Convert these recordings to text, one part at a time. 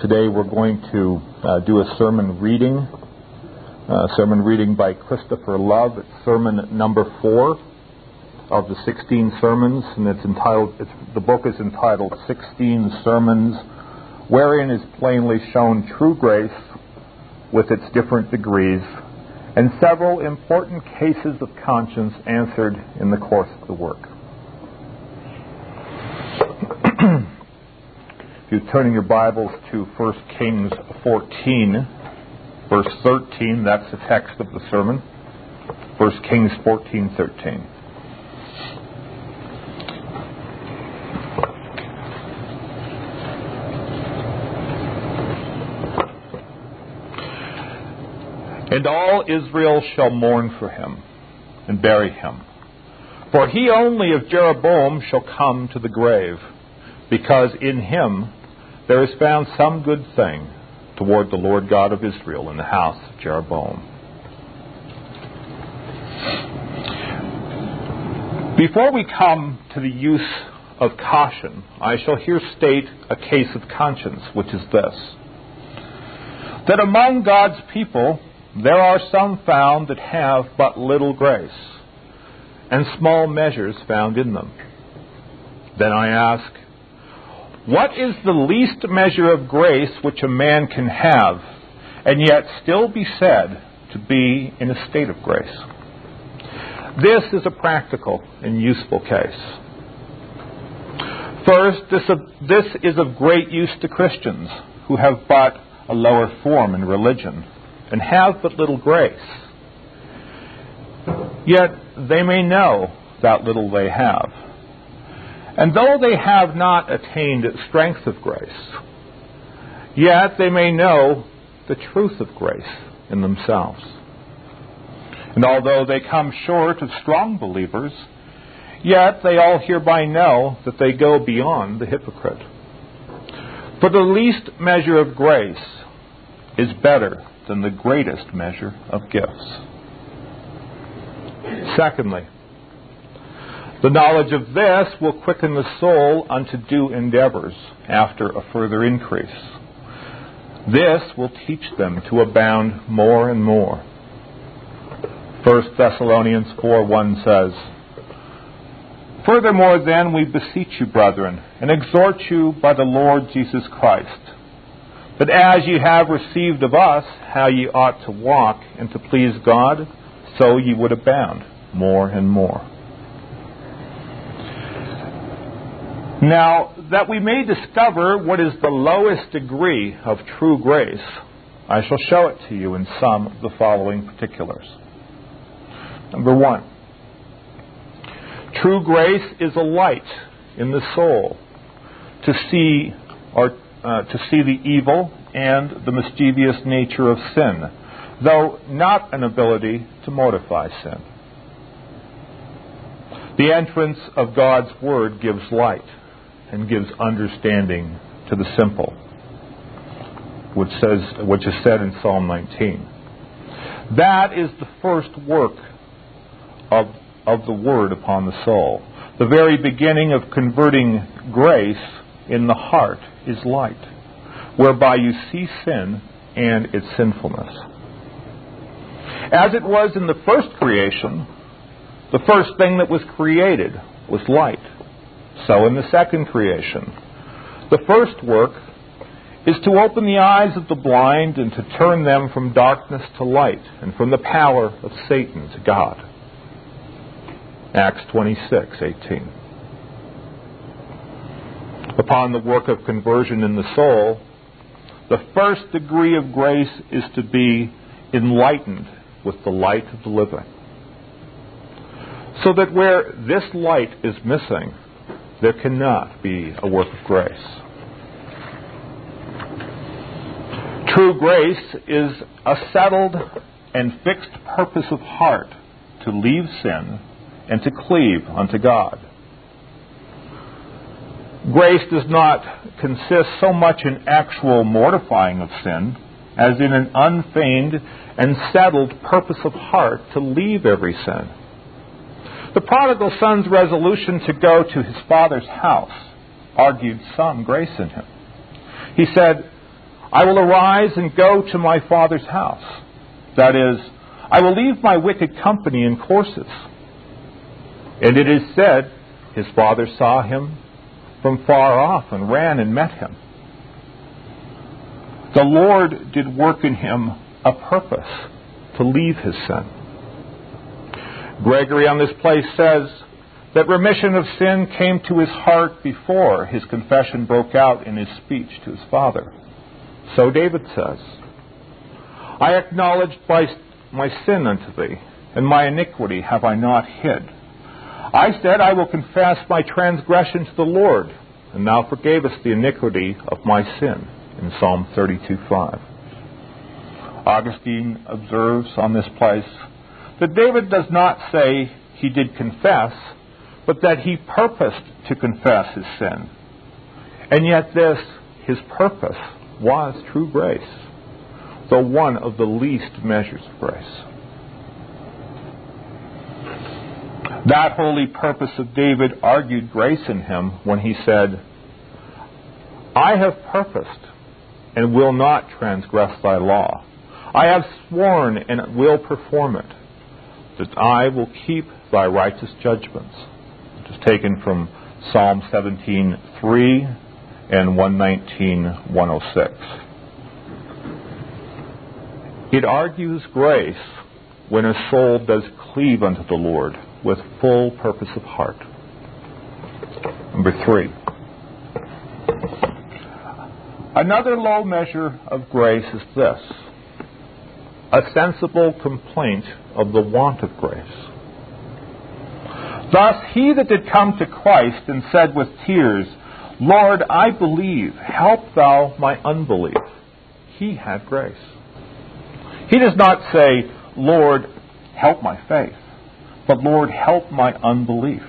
Today we're going to uh, do a sermon reading, uh, sermon reading by Christopher Love. It's sermon number four of the 16 sermons, and it's entitled. It's, the book is entitled "16 Sermons," wherein is plainly shown true grace with its different degrees, and several important cases of conscience answered in the course of the work. If you're turning your Bibles to 1 Kings 14, verse 13, that's the text of the sermon. 1 Kings 14, 13. And all Israel shall mourn for him and bury him. For he only of Jeroboam shall come to the grave, because in him there is found some good thing toward the Lord God of Israel in the house of Jeroboam. Before we come to the use of caution, I shall here state a case of conscience, which is this that among God's people there are some found that have but little grace, and small measures found in them. Then I ask, what is the least measure of grace which a man can have and yet still be said to be in a state of grace? This is a practical and useful case. First, this, this is of great use to Christians who have but a lower form in religion and have but little grace. Yet they may know that little they have and though they have not attained strength of grace, yet they may know the truth of grace in themselves. And although they come short of strong believers, yet they all hereby know that they go beyond the hypocrite. For the least measure of grace is better than the greatest measure of gifts. Secondly, the knowledge of this will quicken the soul unto due endeavors after a further increase. This will teach them to abound more and more. 1 Thessalonians 4 1 says, Furthermore, then, we beseech you, brethren, and exhort you by the Lord Jesus Christ, that as ye have received of us how ye ought to walk and to please God, so ye would abound more and more. Now, that we may discover what is the lowest degree of true grace, I shall show it to you in some of the following particulars. Number one, true grace is a light in the soul to see or uh, to see the evil and the mischievous nature of sin, though not an ability to mortify sin. The entrance of God's Word gives light and gives understanding to the simple, which says which is said in Psalm 19. That is the first work of, of the word upon the soul. The very beginning of converting grace in the heart is light, whereby you see sin and its sinfulness. As it was in the first creation, the first thing that was created was light so in the second creation. The first work is to open the eyes of the blind and to turn them from darkness to light and from the power of Satan to God. Acts 26:18. Upon the work of conversion in the soul, the first degree of grace is to be enlightened with the light of the living. So that where this light is missing, there cannot be a work of grace. True grace is a settled and fixed purpose of heart to leave sin and to cleave unto God. Grace does not consist so much in actual mortifying of sin as in an unfeigned and settled purpose of heart to leave every sin the prodigal son's resolution to go to his father's house argued some grace in him. He said, I will arise and go to my father's house. That is, I will leave my wicked company and courses. And it is said, his father saw him from far off and ran and met him. The Lord did work in him a purpose to leave his sin. Gregory on this place says that remission of sin came to his heart before his confession broke out in his speech to his father. So David says, I acknowledged my sin unto thee, and my iniquity have I not hid. I said, I will confess my transgression to the Lord, and thou forgavest the iniquity of my sin, in Psalm 32:5. Augustine observes on this place that David does not say he did confess, but that he purposed to confess his sin. And yet, this, his purpose, was true grace, though one of the least measures of grace. That holy purpose of David argued grace in him when he said, I have purposed and will not transgress thy law. I have sworn and will perform it, that I will keep thy righteous judgments. It is taken from Psalm 17:3 and 119:106. It argues grace when a soul does cleave unto the Lord with full purpose of heart. Number three. Another low measure of grace is this a sensible complaint of the want of grace. Thus, he that did come to Christ and said with tears, Lord, I believe, help thou my unbelief, he had grace. He does not say, Lord, help my faith, but Lord, help my unbelief.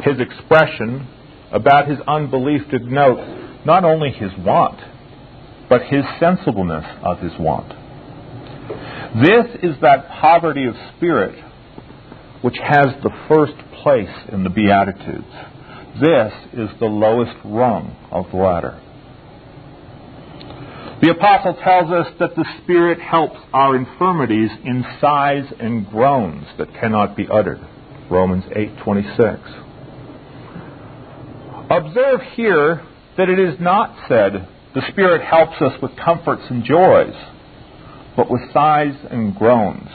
His expression about his unbelief denotes not only his want, but his sensibleness of his want. This is that poverty of spirit which has the first place in the Beatitudes. This is the lowest rung of the ladder. The apostle tells us that the Spirit helps our infirmities in sighs and groans that cannot be uttered. Romans 8:26. Observe here that it is not said the Spirit helps us with comforts and joys, but with sighs and groans,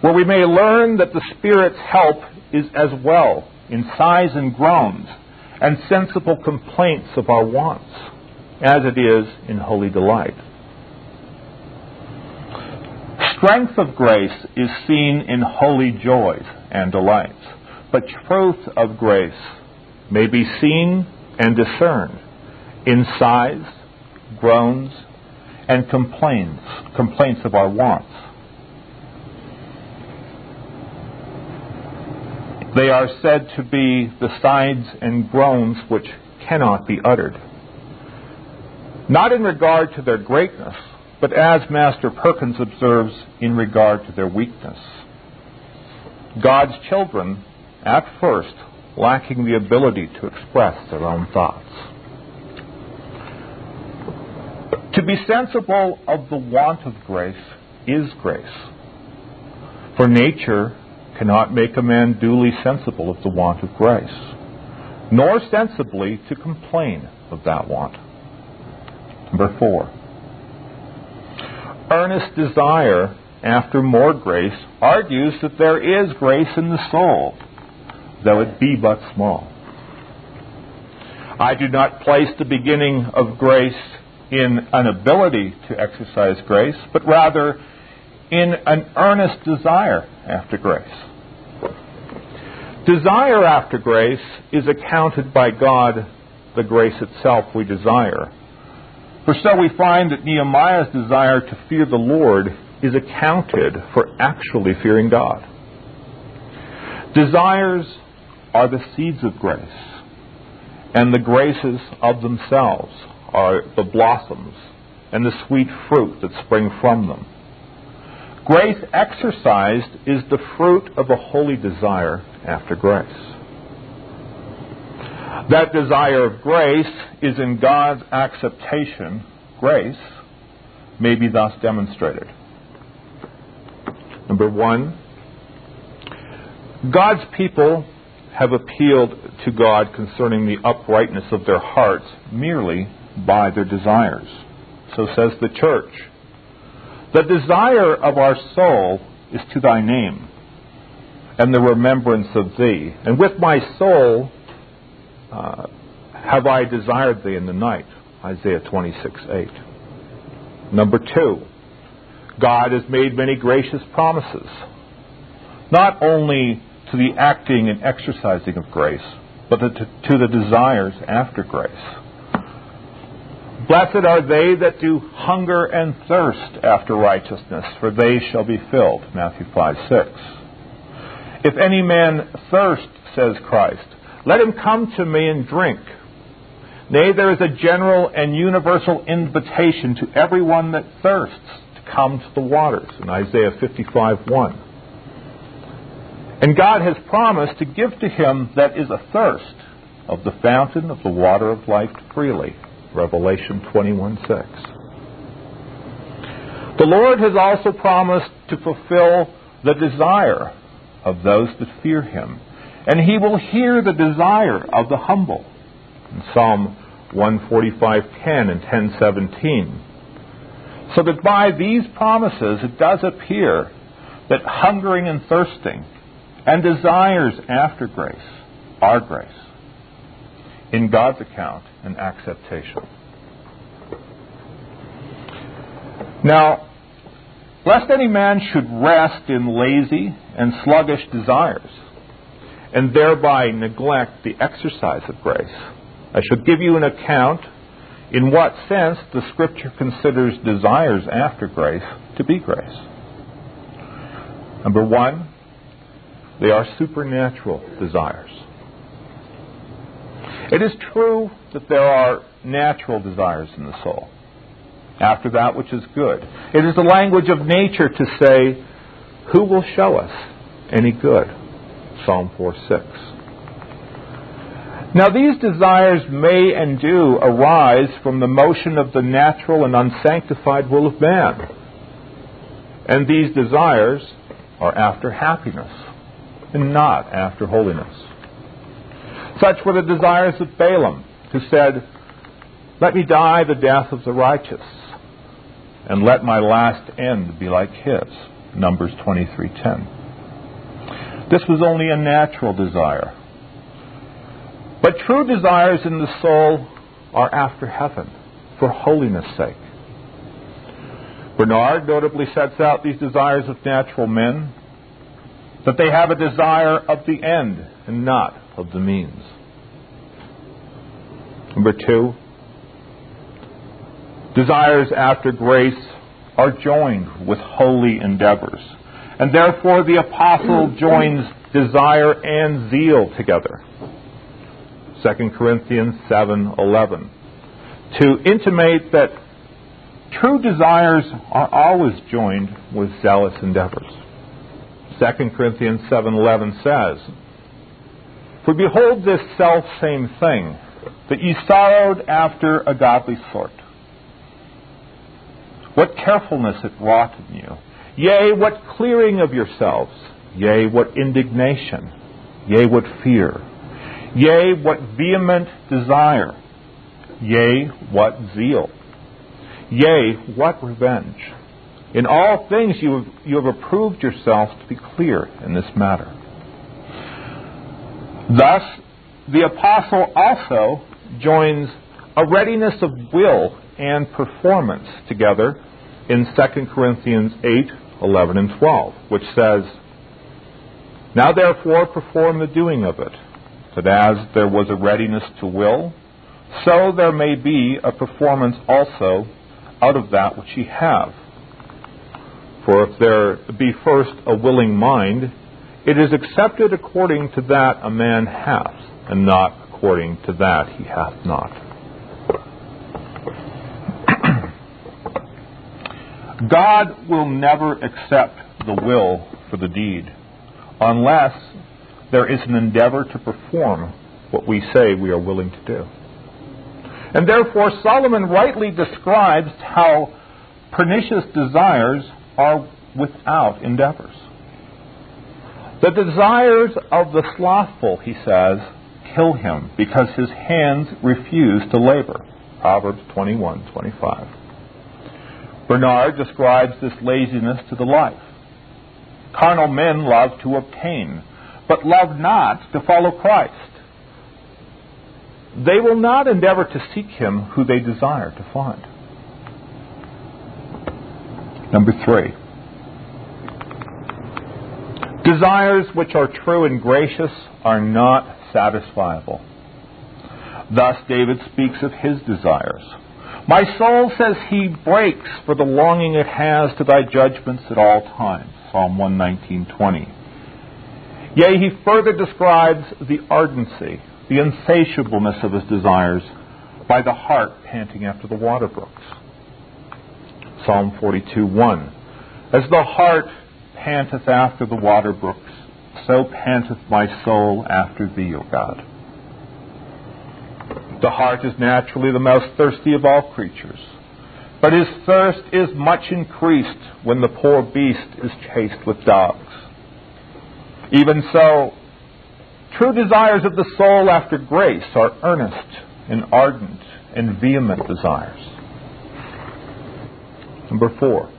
where we may learn that the Spirit's help is as well in sighs and groans and sensible complaints of our wants, as it is in holy delight. Strength of grace is seen in holy joys and delights, but truth of grace may be seen and discerned in sighs groans, and complaints, complaints of our wants. They are said to be the sighs and groans which cannot be uttered. Not in regard to their greatness, but as Master Perkins observes, in regard to their weakness. God's children, at first, lacking the ability to express their own thoughts. To be sensible of the want of grace is grace. For nature cannot make a man duly sensible of the want of grace, nor sensibly to complain of that want. Number four. Earnest desire after more grace argues that there is grace in the soul, though it be but small. I do not place the beginning of grace in an ability to exercise grace, but rather in an earnest desire after grace. Desire after grace is accounted by God the grace itself we desire. For so we find that Nehemiah's desire to fear the Lord is accounted for actually fearing God. Desires are the seeds of grace, and the graces of themselves are the blossoms and the sweet fruit that spring from them. Grace exercised is the fruit of a holy desire after grace. That desire of grace is in God's acceptation, grace, may be thus demonstrated. Number one, God's people have appealed to God concerning the uprightness of their hearts merely by their desires. So says the church. The desire of our soul is to thy name, and the remembrance of thee. And with my soul uh, have I desired thee in the night. Isaiah 26, 8. Number two, God has made many gracious promises, not only to the acting and exercising of grace, but to, to the desires after grace. Blessed are they that do hunger and thirst after righteousness, for they shall be filled. Matthew 5 6. If any man thirst, says Christ, let him come to me and drink. Nay, there is a general and universal invitation to everyone that thirsts to come to the waters in Isaiah 55 1. And God has promised to give to him that is athirst of the fountain of the water of life freely. Revelation 21 6. The Lord has also promised to fulfill the desire of those that fear him, and he will hear the desire of the humble. In Psalm 145:10 and 10:17. So that by these promises it does appear that hungering and thirsting and desires after grace are grace in God's account and acceptation. Now, lest any man should rest in lazy and sluggish desires, and thereby neglect the exercise of grace, I shall give you an account in what sense the Scripture considers desires after grace to be grace. Number one, they are supernatural desires. It is true that there are natural desires in the soul, after that which is good. It is the language of nature to say, Who will show us any good? Psalm 4 6. Now, these desires may and do arise from the motion of the natural and unsanctified will of man. And these desires are after happiness and not after holiness. Such were the desires of Balaam, who said, Let me die the death of the righteous, and let my last end be like his. Numbers 23:10. This was only a natural desire. But true desires in the soul are after heaven, for holiness' sake. Bernard notably sets out these desires of natural men that they have a desire of the end and not of the means. Number two, desires after grace are joined with holy endeavors. And therefore the apostle mm. joins desire and zeal together. 2 Corinthians 7:11 to intimate that true desires are always joined with zealous endeavors. 2 Corinthians 7:11 says, "For behold this self same thing, that ye sorrowed after a godly sort. What carefulness it wrought in you, yea, what clearing of yourselves, yea, what indignation, yea, what fear, yea, what vehement desire, yea, what zeal, yea, what revenge." In all things you have, you have approved yourself to be clear in this matter. Thus, the apostle also joins a readiness of will and performance together in 2 Corinthians 8, 11, and 12, which says, Now therefore perform the doing of it, that as there was a readiness to will, so there may be a performance also out of that which ye have. For if there be first a willing mind, it is accepted according to that a man hath, and not according to that he hath not. God will never accept the will for the deed unless there is an endeavor to perform what we say we are willing to do. And therefore, Solomon rightly describes how pernicious desires are without endeavors. The desires of the slothful, he says, kill him because his hands refuse to labor. Proverbs 21:25. Bernard describes this laziness to the life. Carnal men love to obtain, but love not to follow Christ. They will not endeavor to seek him who they desire to find. Number three. Desires which are true and gracious are not satisfiable. Thus, David speaks of his desires. My soul says he breaks for the longing it has to thy judgments at all times. Psalm 119:20. Yea, he further describes the ardency, the insatiableness of his desires by the hart panting after the water brooks. Psalm 42:1. As the hart panteth after the water brooks, so panteth my soul after thee, O God. The hart is naturally the most thirsty of all creatures, but his thirst is much increased when the poor beast is chased with dogs. Even so, true desires of the soul after grace are earnest and ardent and vehement desires. Number four.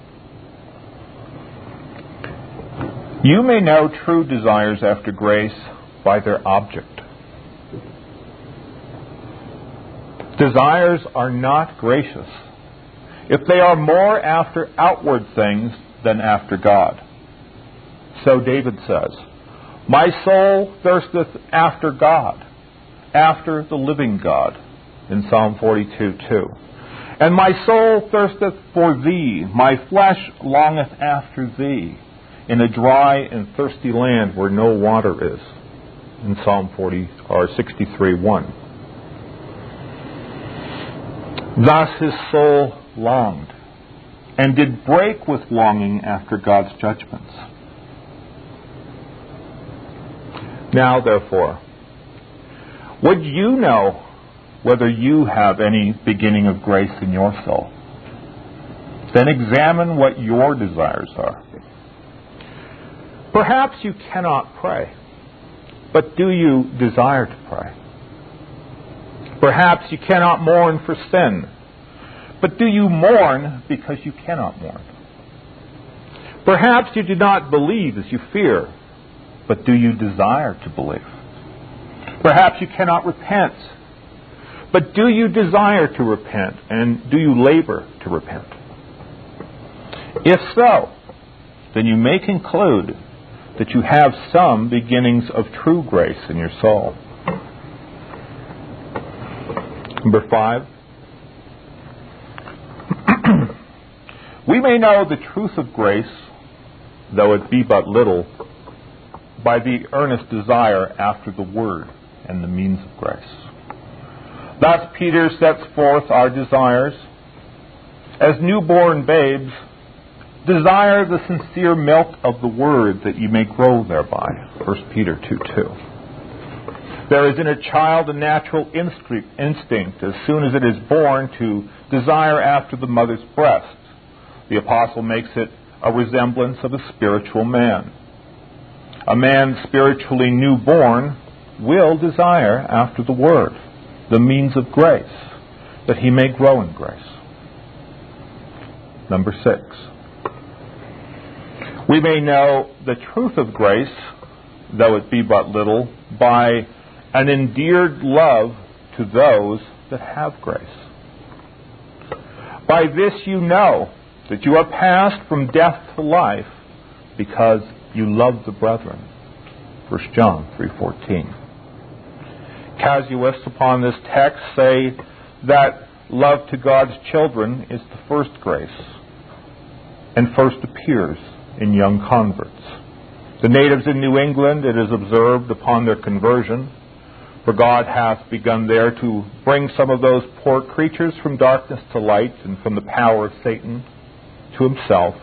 You may know true desires after grace by their object. Desires are not gracious if they are more after outward things than after God. So David says, My soul thirsteth after God, after the living God, in Psalm 42 2. And my soul thirsteth for thee, my flesh longeth after thee in a dry and thirsty land where no water is. In Psalm 40 or 63 1. Thus his soul longed and did break with longing after God's judgments. Now, therefore, would you know whether you have any beginning of grace in your soul? Then examine what your desires are. Perhaps you cannot pray, but do you desire to pray? Perhaps you cannot mourn for sin, but do you mourn because you cannot mourn? Perhaps you do not believe as you fear, but do you desire to believe? Perhaps you cannot repent, but do you desire to repent and do you labor to repent? If so, then you may conclude that you have some beginnings of true grace in your soul. Number five, we may know the truth of grace, though it be but little, by the earnest desire after the Word and the means of grace. Thus, Peter sets forth our desires. As newborn babes, Desire the sincere milk of the word that you may grow thereby. 1 Peter 2 2. There is in a child a natural instinct as soon as it is born to desire after the mother's breast. The apostle makes it a resemblance of a spiritual man. A man spiritually newborn will desire after the word, the means of grace, that he may grow in grace. Number six. We may know the truth of grace, though it be but little, by an endeared love to those that have grace. By this you know that you are passed from death to life because you love the brethren. 1 John 3:14. Casuists upon this text say that love to God's children is the first grace and first appears in young converts. The natives in New England, it is observed upon their conversion, for God hath begun there to bring some of those poor creatures from darkness to light and from the power of Satan to himself.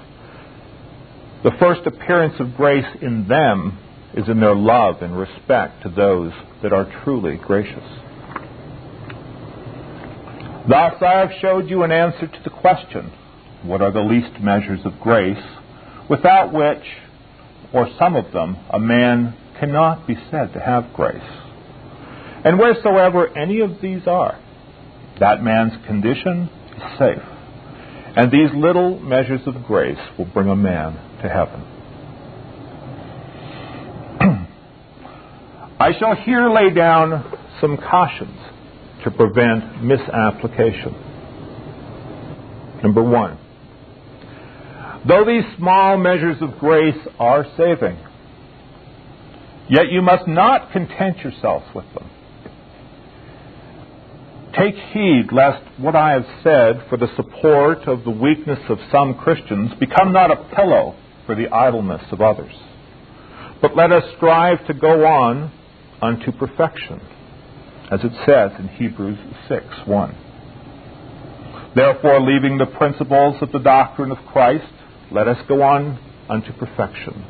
The first appearance of grace in them is in their love and respect to those that are truly gracious. Thus I have showed you an answer to the question, what are the least measures of grace, without which, or some of them, a man cannot be said to have grace. And wheresoever any of these are, that man's condition is safe. And these little measures of grace will bring a man to heaven. I shall here lay down some cautions to prevent misapplication. Number one, though these small measures of grace are saving, yet you must not content yourselves with them. Take heed lest what I have said for the support of the weakness of some Christians become not a pillow for the idleness of others. But let us strive to go on unto perfection, as it says in Hebrews 6 1. Therefore, leaving the principles of the doctrine of Christ, let us go on unto perfection,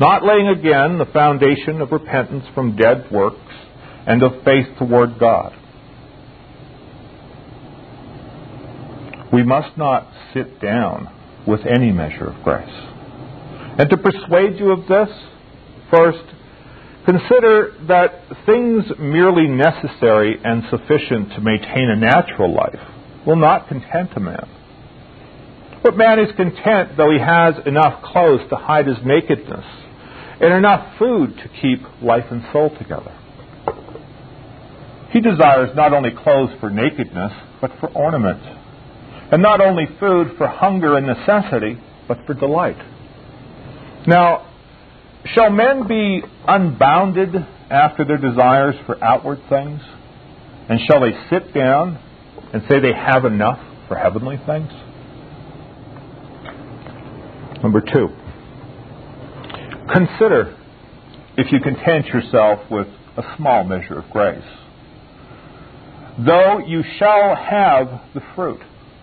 not laying again the foundation of repentance from dead works and of faith toward God. We must not sit down with any measure of grace. And to persuade you of this, first, consider that things merely necessary and sufficient to maintain a natural life will not content a man. But man is content though he has enough clothes to hide his nakedness and enough food to keep life and soul together. He desires not only clothes for nakedness, but for ornament, and not only food for hunger and necessity, but for delight. Now, shall men be unbounded after their desires for outward things? And shall they sit down and say they have enough for heavenly things? Number two, consider if you content yourself with a small measure of grace. Though you shall have the fruit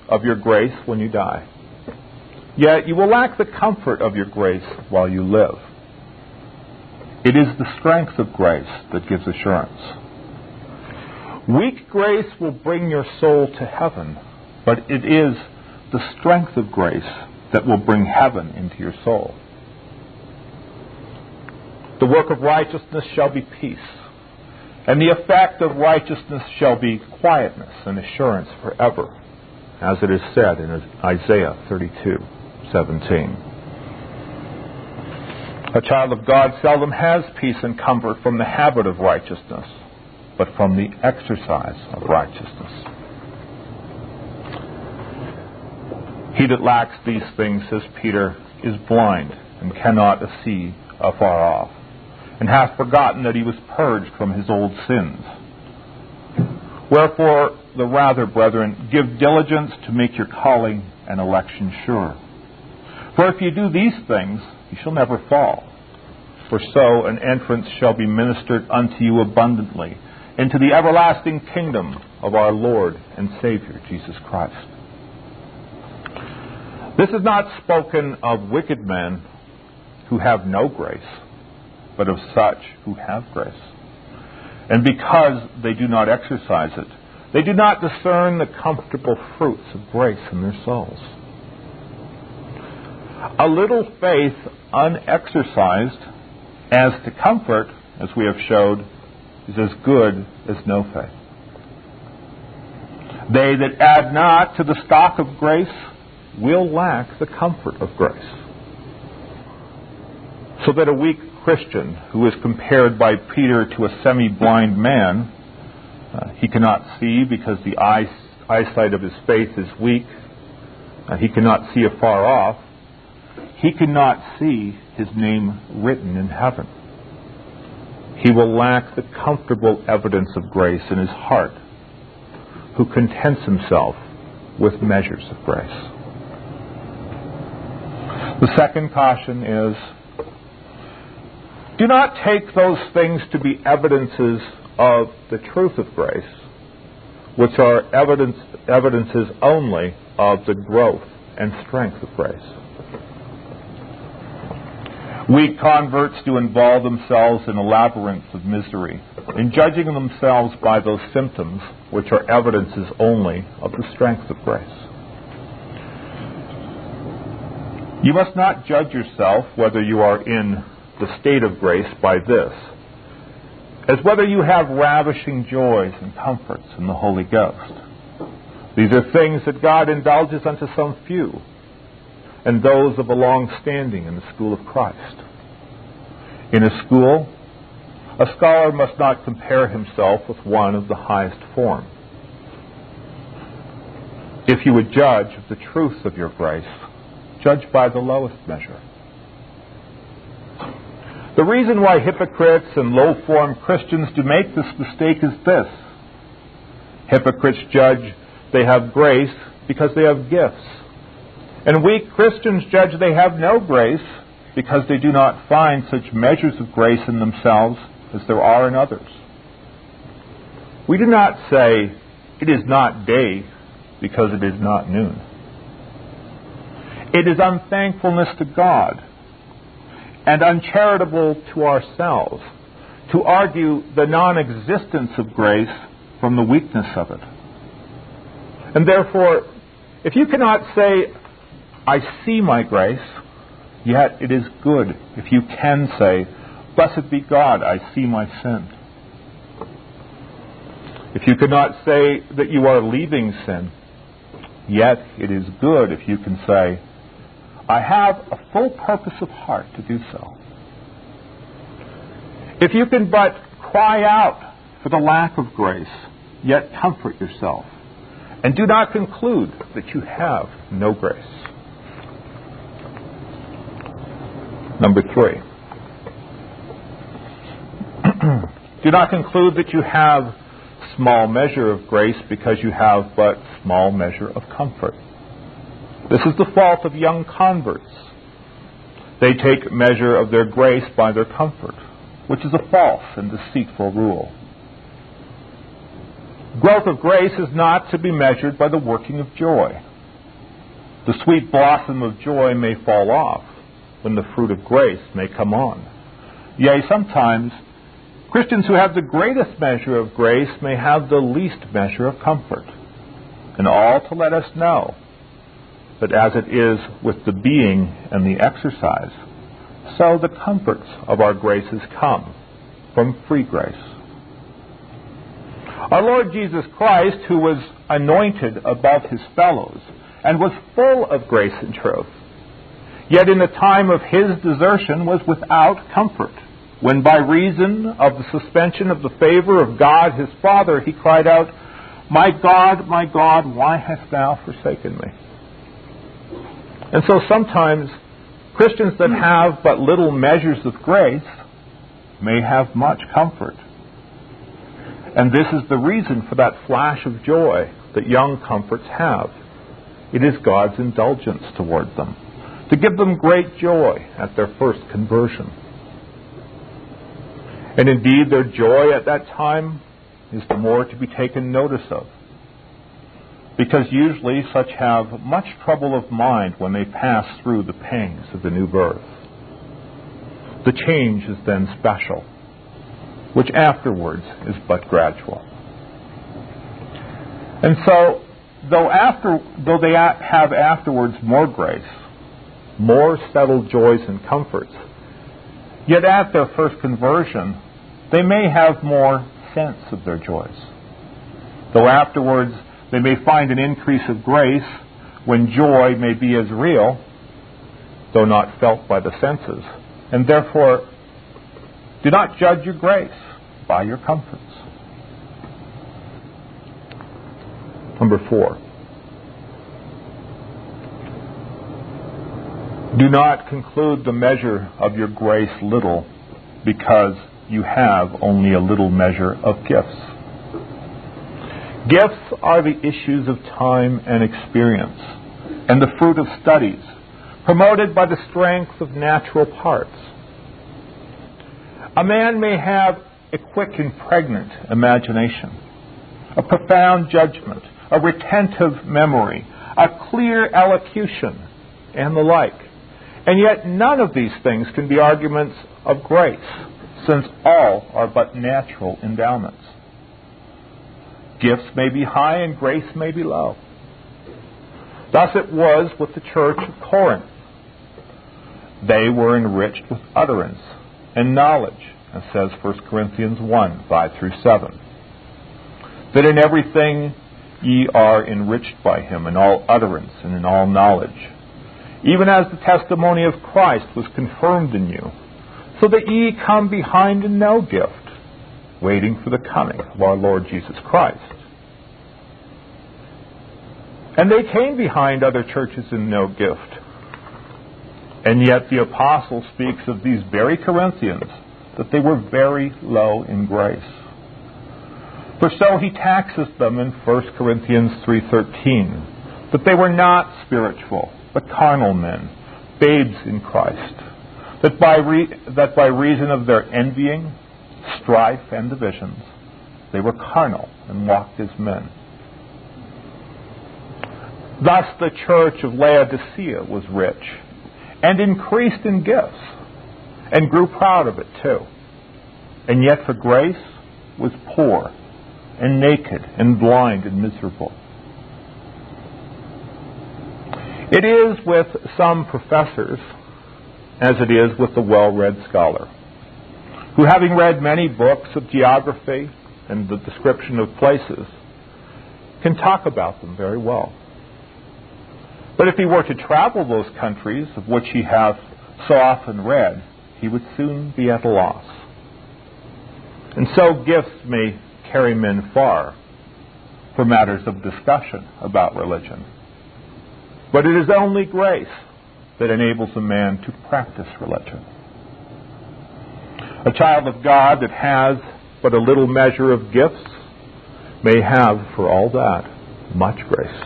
of your grace when you die, yet you will lack the comfort of your grace while you live. It is the strength of grace that gives assurance. Weak grace will bring your soul to heaven, but it is the strength of grace that will bring heaven into your soul. The work of righteousness shall be peace, and the effect of righteousness shall be quietness and assurance forever, as it is said in Isaiah 32:17. A child of God seldom has peace and comfort from the habit of righteousness, but from the exercise of righteousness. He that lacks these things, says Peter, is blind and cannot see afar off, and hath forgotten that he was purged from his old sins. Wherefore, the rather, brethren, give diligence to make your calling and election sure. For if you do these things, you shall never fall. For so an entrance shall be ministered unto you abundantly into the everlasting kingdom of our Lord and Savior, Jesus Christ. This is not spoken of wicked men who have no grace, but of such who have grace. And because they do not exercise it, they do not discern the comfortable fruits of grace in their souls. A little faith unexercised as to comfort, as we have showed, is as good as no faith. They that add not to the stock of grace will lack the comfort of grace. So that a weak Christian who is compared by Peter to a semi blind man, uh, he cannot see because the eye, eyesight of his faith is weak, uh, he cannot see afar off, he cannot see his name written in heaven. He will lack the comfortable evidence of grace in his heart, who contents himself with measures of grace. The second caution is do not take those things to be evidences of the truth of grace, which are evidence, evidences only of the growth and strength of grace. Weak converts do involve themselves in a labyrinth of misery, in judging themselves by those symptoms which are evidences only of the strength of grace. You must not judge yourself whether you are in the state of grace by this, as whether you have ravishing joys and comforts in the Holy Ghost. These are things that God indulges unto some few, and those of a long standing in the school of Christ. In a school, a scholar must not compare himself with one of the highest form. If you would judge of the truth of your grace, judge by the lowest measure. The reason why hypocrites and low form Christians do make this mistake is this hypocrites judge they have grace because they have gifts. And weak Christians judge they have no grace because they do not find such measures of grace in themselves as there are in others. We do not say, it is not day because it is not noon. It is unthankfulness to God and uncharitable to ourselves to argue the non existence of grace from the weakness of it. And therefore, if you cannot say, I see my grace, yet it is good if you can say, Blessed be God, I see my sin. If you cannot say that you are leaving sin, yet it is good if you can say, I have a full purpose of heart to do so. If you can but cry out for the lack of grace, yet comfort yourself, and do not conclude that you have no grace. Number three. do not conclude that you have small measure of grace because you have but small measure of comfort. This is the fault of young converts. They take measure of their grace by their comfort, which is a false and deceitful rule. Growth of grace is not to be measured by the working of joy. The sweet blossom of joy may fall off when the fruit of grace may come on. Yea, sometimes Christians who have the greatest measure of grace may have the least measure of comfort. And all to let us know that as it is with the being and the exercise, so the comforts of our graces come from free grace. Our Lord Jesus Christ, who was anointed above his fellows and was full of grace and truth, yet in the time of his desertion was without comfort, when by reason of the suspension of the favor of God his Father he cried out, My God, my God, why hast thou forsaken me? And so sometimes Christians that have but little measures of grace may have much comfort. And this is the reason for that flash of joy that young comforts have. It is God's indulgence toward them, to give them great joy at their first conversion. And indeed, their joy at that time is the more to be taken notice of because usually such have much trouble of mind when they pass through the pangs of the new birth. The change is then special, which afterwards is but gradual. And so, though, after, though they have afterwards more grace, more settled joys and comforts, yet at their first conversion, they may have more sense of their joys. Though afterwards they may find an increase of grace when joy may be as real, though not felt by the senses. And therefore, do not judge your grace by your comforts. Number four. Do not conclude the measure of your grace little because you have only a little measure of gifts. Gifts are the issues of time and experience, and the fruit of studies, promoted by the strength of natural parts. A man may have a quick and pregnant imagination, a profound judgment, a retentive memory, a clear elocution, and the like. And yet none of these things can be arguments of grace, since all are but natural endowments. Gifts may be high and grace may be low. Thus it was with the church of Corinth. They were enriched with utterance and knowledge, as says 1 Corinthians 1 5 through 7. That in everything ye are enriched by him, in all utterance and in all knowledge, even as the testimony of Christ was confirmed in you, so that ye come behind in no gift, waiting for the coming of our Lord Jesus Christ. And they came behind other churches in no gift. And yet the apostle speaks of these very Corinthians that they were very low in grace. For so he taxes them in 1 Corinthians 3:13 that they were not spiritual but carnal men, babes in Christ, that by re- that by reason of their envying, strife and divisions they were carnal and walked as men. Thus the church of Laodicea was rich and increased in gifts and grew proud of it too. And yet for grace was poor and naked and blind and miserable. It is with some professors as it is with the well read scholar, who, having read many books of geography and the description of places, can talk about them very well. But if he were to travel those countries of which he hath so often read, he would soon be at a loss. And so gifts may carry men far for matters of discussion about religion. But it is only grace that enables a man to practice religion. A child of God that has but a little measure of gifts may have, for all that, much grace.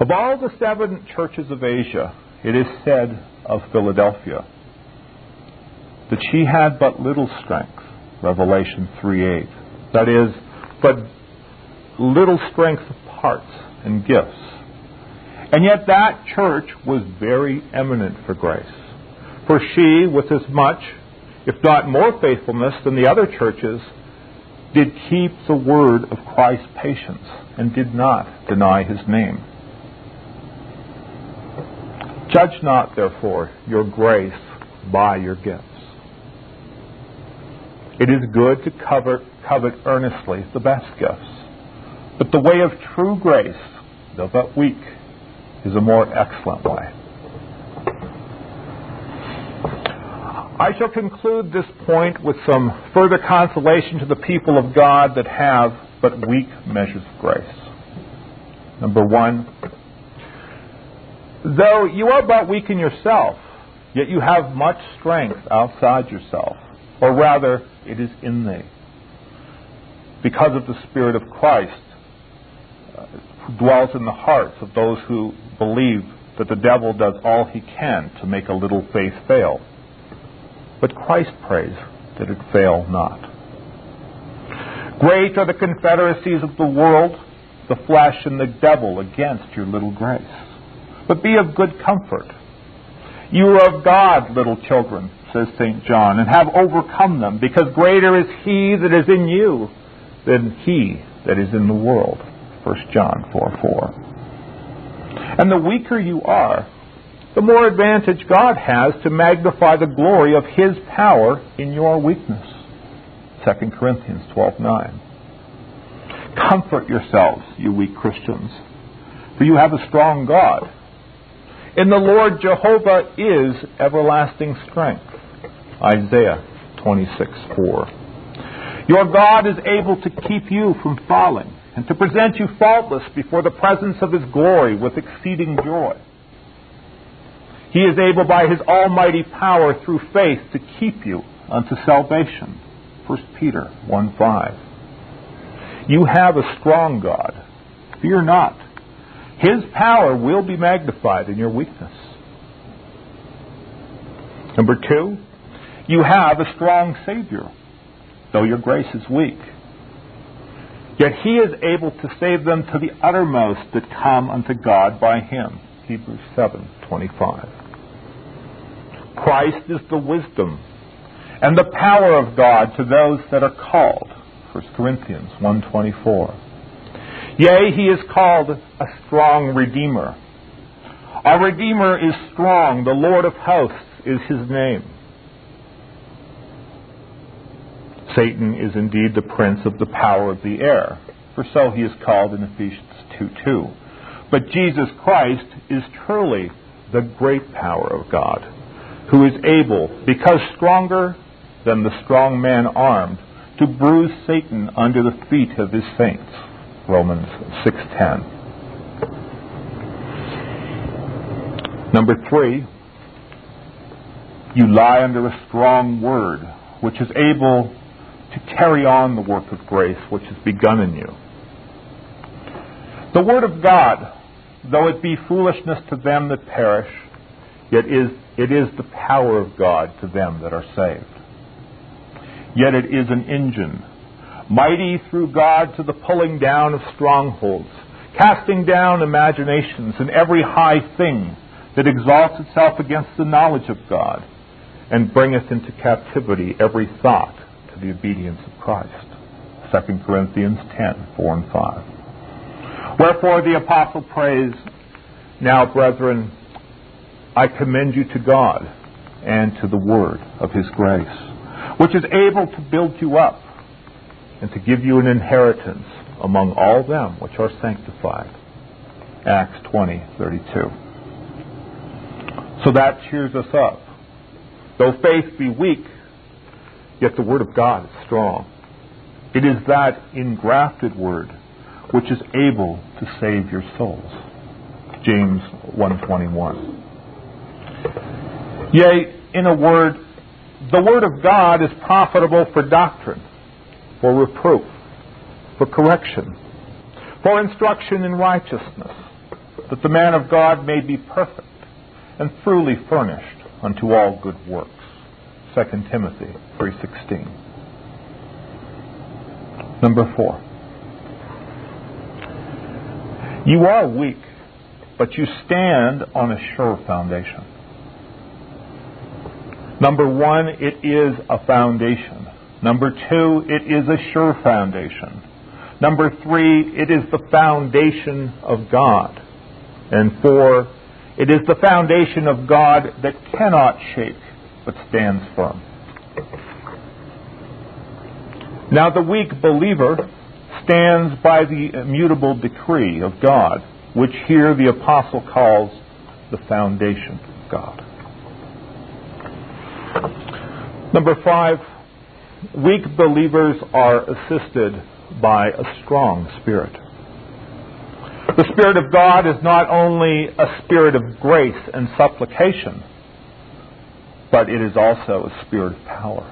Of all the seven churches of Asia, it is said of Philadelphia that she had but little strength, Revelation 3:8. That is, but little strength of parts and gifts. And yet that church was very eminent for grace. For she, with as much, if not more faithfulness than the other churches, did keep the word of Christ's patience and did not deny his name. Judge not, therefore, your grace by your gifts. It is good to covet, covet earnestly the best gifts. But the way of true grace, though but weak, is a more excellent way. I shall conclude this point with some further consolation to the people of God that have but weak measures of grace. Number one, though you are but weak in yourself, yet you have much strength outside yourself, or rather, it is in thee. Because of the Spirit of Christ uh, who dwells in the hearts of those who believe that the devil does all he can to make a little faith fail. But Christ prays that it fail not. Great are the confederacies of the world, the flesh, and the devil against your little grace. But be of good comfort. You are of God, little children, says St. John, and have overcome them, because greater is he that is in you than he that is in the world. 1 John 4 4. And the weaker you are, the more advantage God has to magnify the glory of his power in your weakness. 2 Corinthians 12:9. Comfort yourselves, you weak Christians, for you have a strong God. In the Lord Jehovah is everlasting strength. Isaiah 26 4. Your God is able to keep you from falling and to present you faultless before the presence of his glory with exceeding joy. He is able by his almighty power through faith to keep you unto salvation. 1 Peter 1 5. You have a strong God. Fear not. His power will be magnified in your weakness. Number two, you have a strong Savior, though your grace is weak. Yet he is able to save them to the uttermost that come unto God by him. Hebrews 7:25. Christ is the wisdom and the power of God to those that are called. 1 Corinthians 1:24. Yea, he is called a strong redeemer. Our redeemer is strong, the Lord of hosts is his name. Satan is indeed the prince of the power of the air, for so he is called in Ephesians 2:2. But Jesus Christ is truly the great power of God, who is able, because stronger than the strong man armed, to bruise Satan under the feet of his saints. Romans 6:10. Number 3, you lie under a strong word which is able to carry on the work of grace which has begun in you. The word of God, though it be foolishness to them that perish, yet is it is the power of God to them that are saved. Yet it is an engine, mighty through God to the pulling down of strongholds, casting down imaginations and every high thing that exalts itself against the knowledge of God, and bringeth into captivity every thought to the obedience of Christ. 2 Corinthians 10, 4 and 5. Wherefore the apostle prays, Now, brethren, I commend you to God and to the word of his grace, which is able to build you up and to give you an inheritance among all them which are sanctified. Acts 20, 32. So that cheers us up. Though faith be weak, yet the Word of God is strong. It is that engrafted Word which is able to save your souls. James 121. Yea, in a word, the Word of God is profitable for doctrine, for reproof, for correction, for instruction in righteousness, that the man of God may be perfect and truly furnished unto all good works. 2 Timothy 3:16. Number 4. You are weak, but you stand on a sure foundation. Number 1, it is a foundation. Number 2, it is a sure foundation. Number 3, it is the foundation of God. And 4, it is the foundation of God that cannot shake but stands firm. Now, the weak believer stands by the immutable decree of God, which here the apostle calls the foundation of God. Number five, weak believers are assisted by a strong spirit. The Spirit of God is not only a spirit of grace and supplication, but it is also a spirit of power.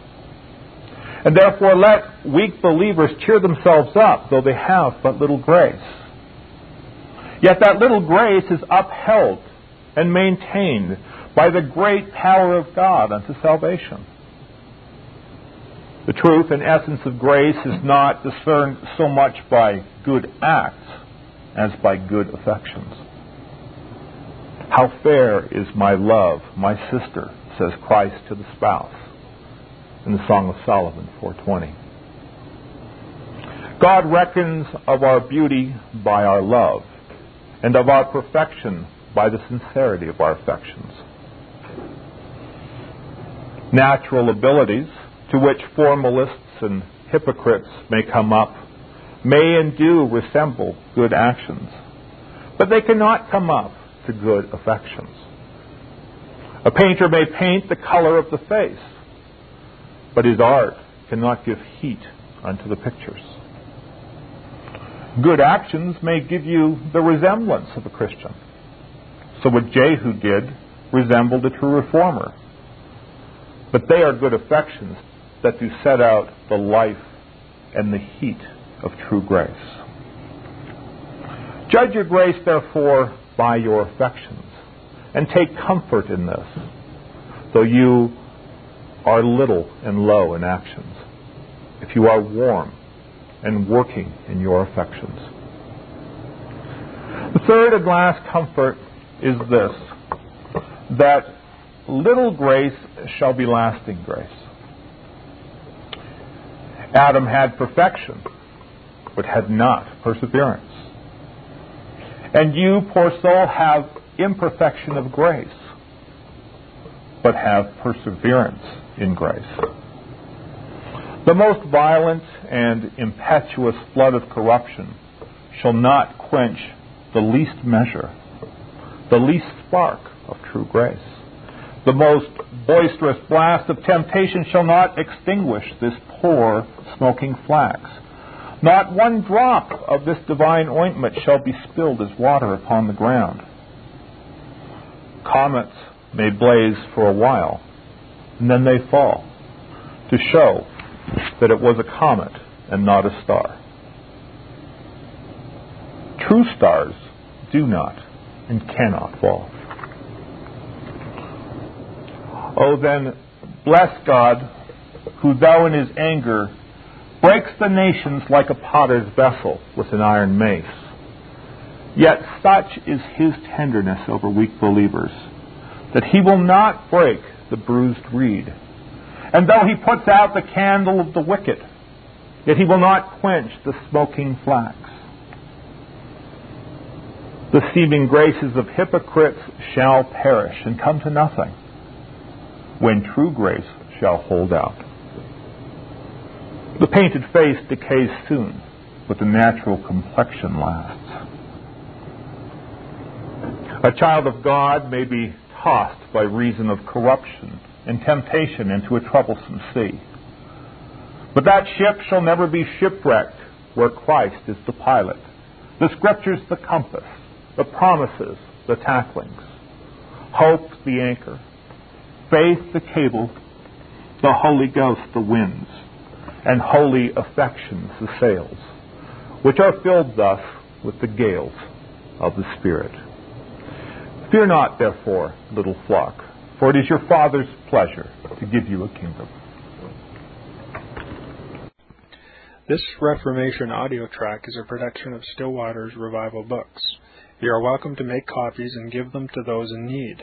And therefore, let weak believers cheer themselves up, though they have but little grace. Yet that little grace is upheld and maintained by the great power of God unto salvation. The truth and essence of grace is not discerned so much by good acts as by good affections. How fair is my love, my sister, says Christ to the spouse in the Song of Solomon 420. God reckons of our beauty by our love, and of our perfection by the sincerity of our affections. Natural abilities, to which formalists and hypocrites may come up, may and do resemble good actions, but they cannot come up to good affections. A painter may paint the color of the face, but his art cannot give heat unto the pictures. Good actions may give you the resemblance of a Christian. So what Jehu did resembled a true reformer. But they are good affections that do set out the life and the heat of true grace. Judge your grace, therefore, by your affections and take comfort in this, though you are little and low in actions, if you are warm and working in your affections. The third and last comfort is this that little grace shall be lasting grace. Adam had perfection, but had not perseverance. And you, poor soul, have imperfection of grace, but have perseverance in grace. The most violent and impetuous flood of corruption shall not quench the least measure, the least spark of true grace. The most boisterous blast of temptation shall not extinguish this poor smoking flax. Not one drop of this divine ointment shall be spilled as water upon the ground. Comets may blaze for a while, and then they fall, to show that it was a comet and not a star. True stars do not and cannot fall. Oh, then bless God, who thou in his anger breaks the nations like a potter's vessel with an iron mace. Yet such is his tenderness over weak believers that he will not break the bruised reed. And though he puts out the candle of the wicked, yet he will not quench the smoking flax. The seeming graces of hypocrites shall perish and come to nothing, when true grace shall hold out. The painted face decays soon, but the natural complexion lasts. A child of God may be tossed by reason of corruption and temptation into a troublesome sea. But that ship shall never be shipwrecked where Christ is the pilot, the Scriptures the compass, the promises the tacklings, hope the anchor, faith the cable, the Holy Ghost the winds, and holy affections the sails, which are filled thus with the gales of the Spirit. Fear not, therefore, little flock, for it is your Father's pleasure to give you a kingdom. This Reformation audio track is a production of Still Waters Revival Books. You are welcome to make copies and give them to those in need.